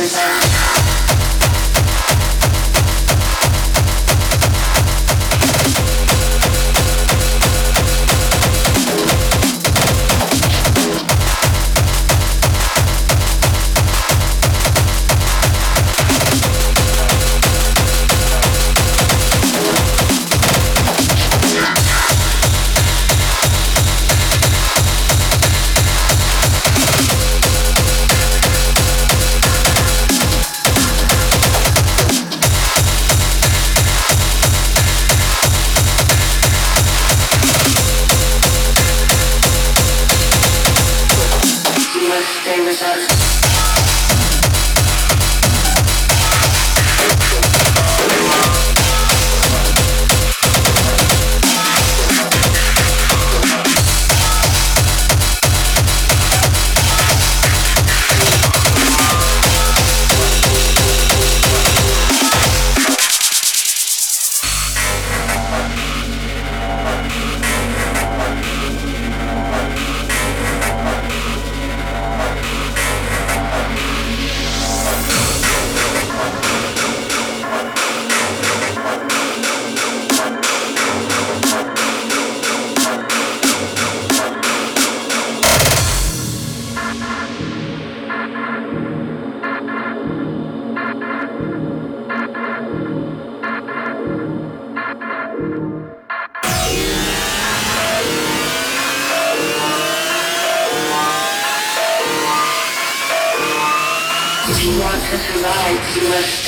reserve.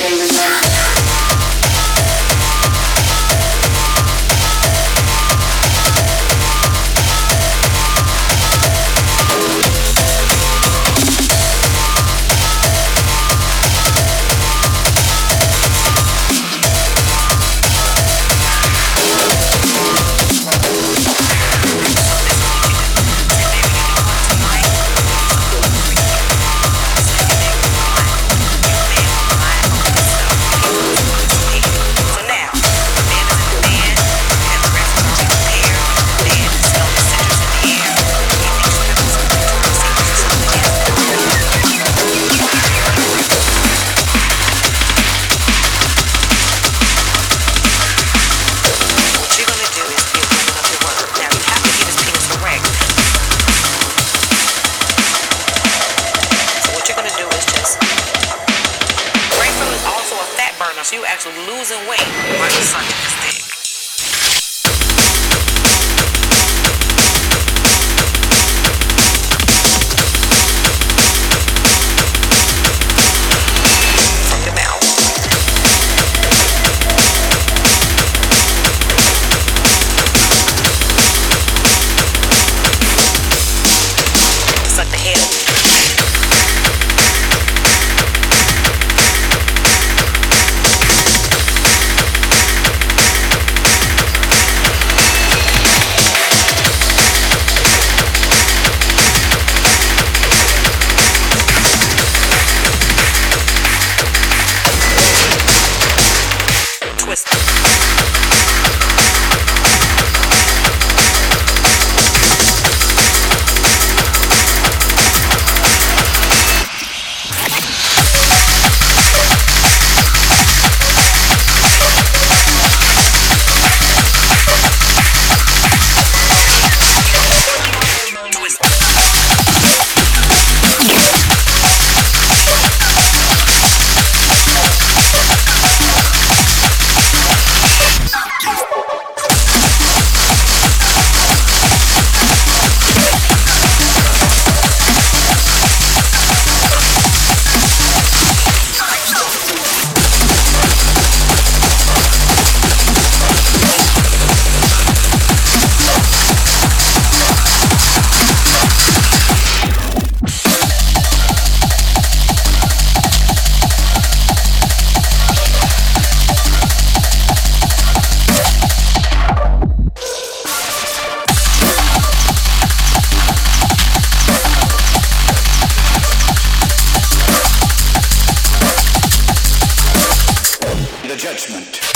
favorite. The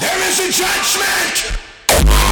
There is a judgment!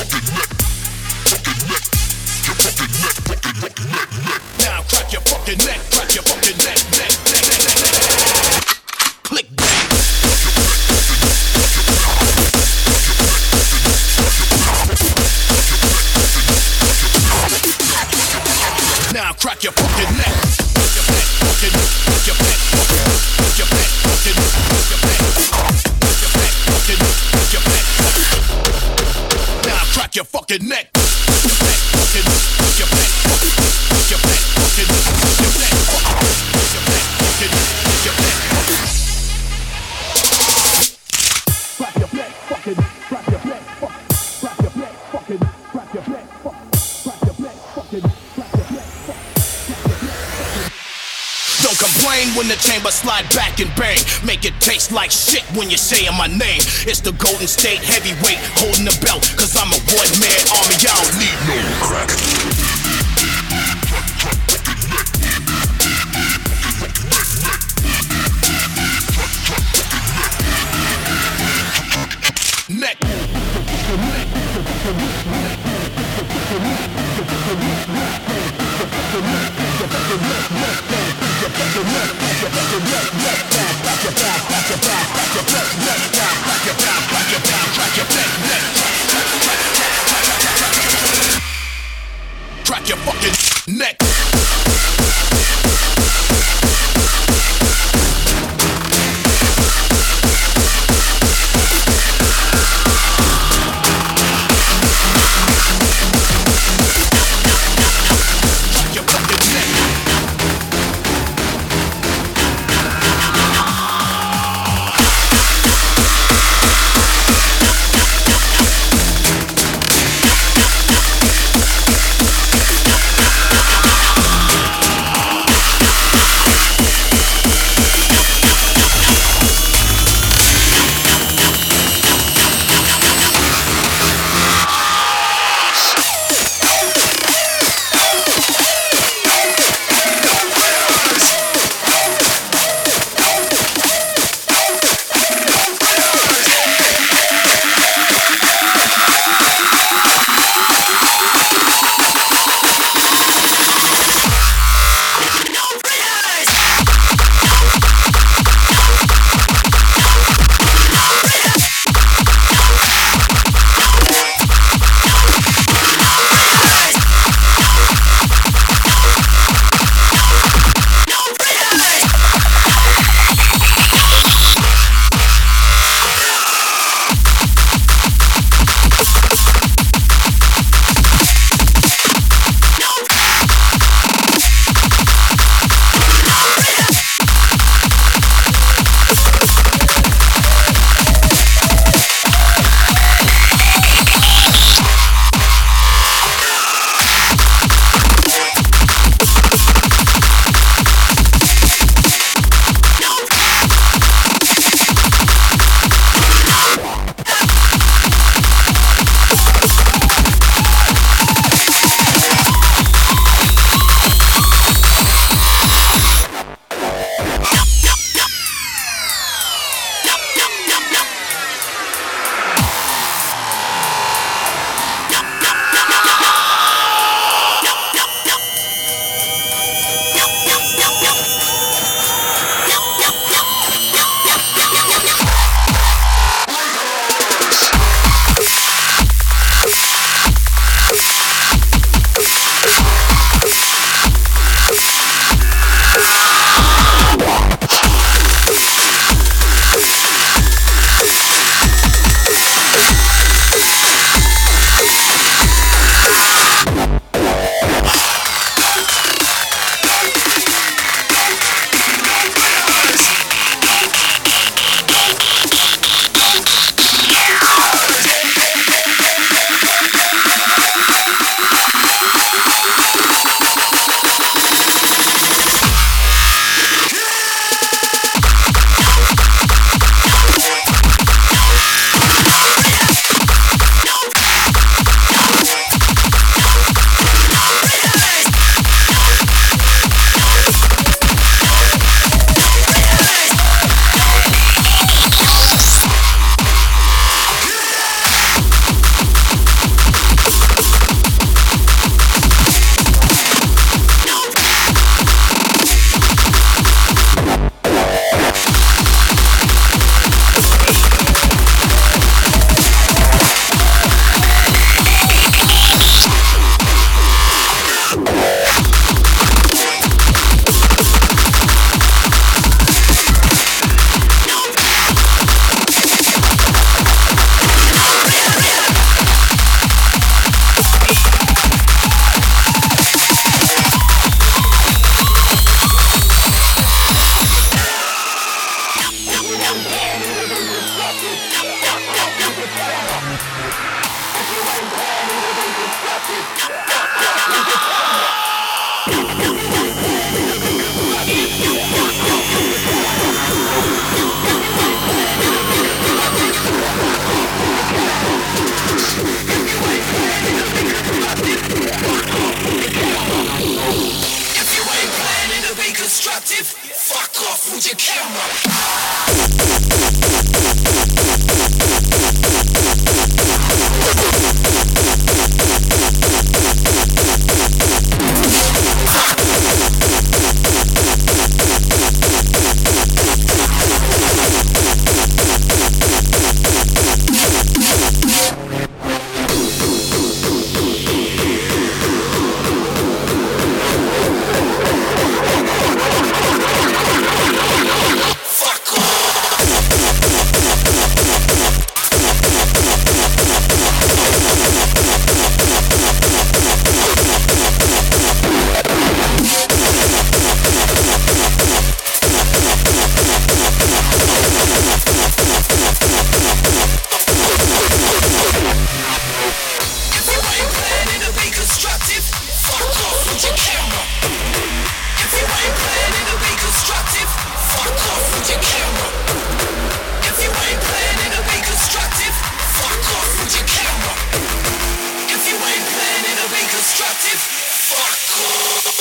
Now crack your fucking neck, crack your fucking neck, neck, neck. connect. Like shit when you're saying my name. It's the Golden State heavyweight holding the belt, cause I'm a one man army. Don't need no crack. If you ain't playing the be constructive, fuck off would you kill her? If you ain't planning to be constructive, fuck off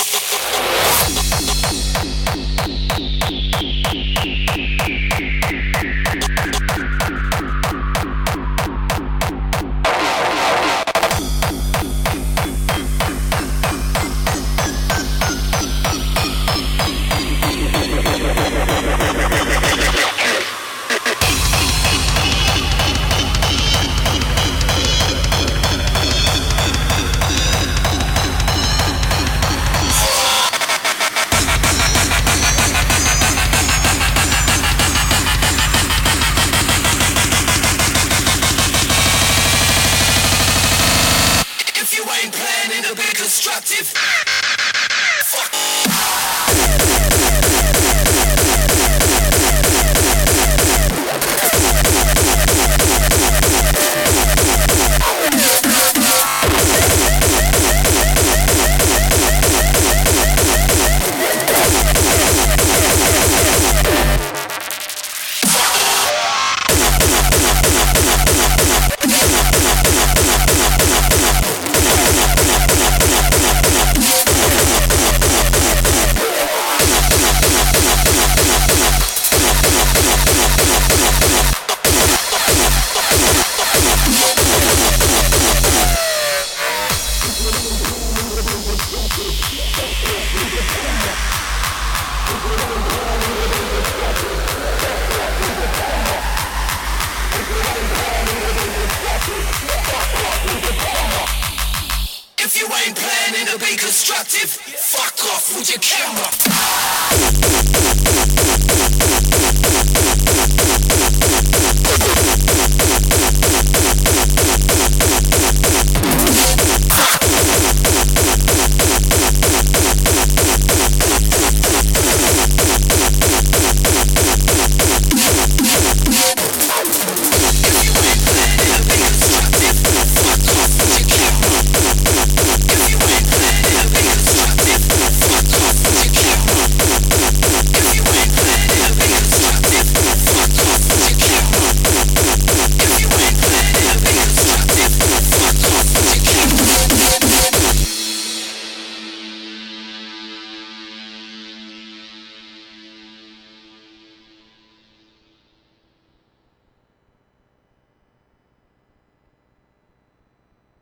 your camera.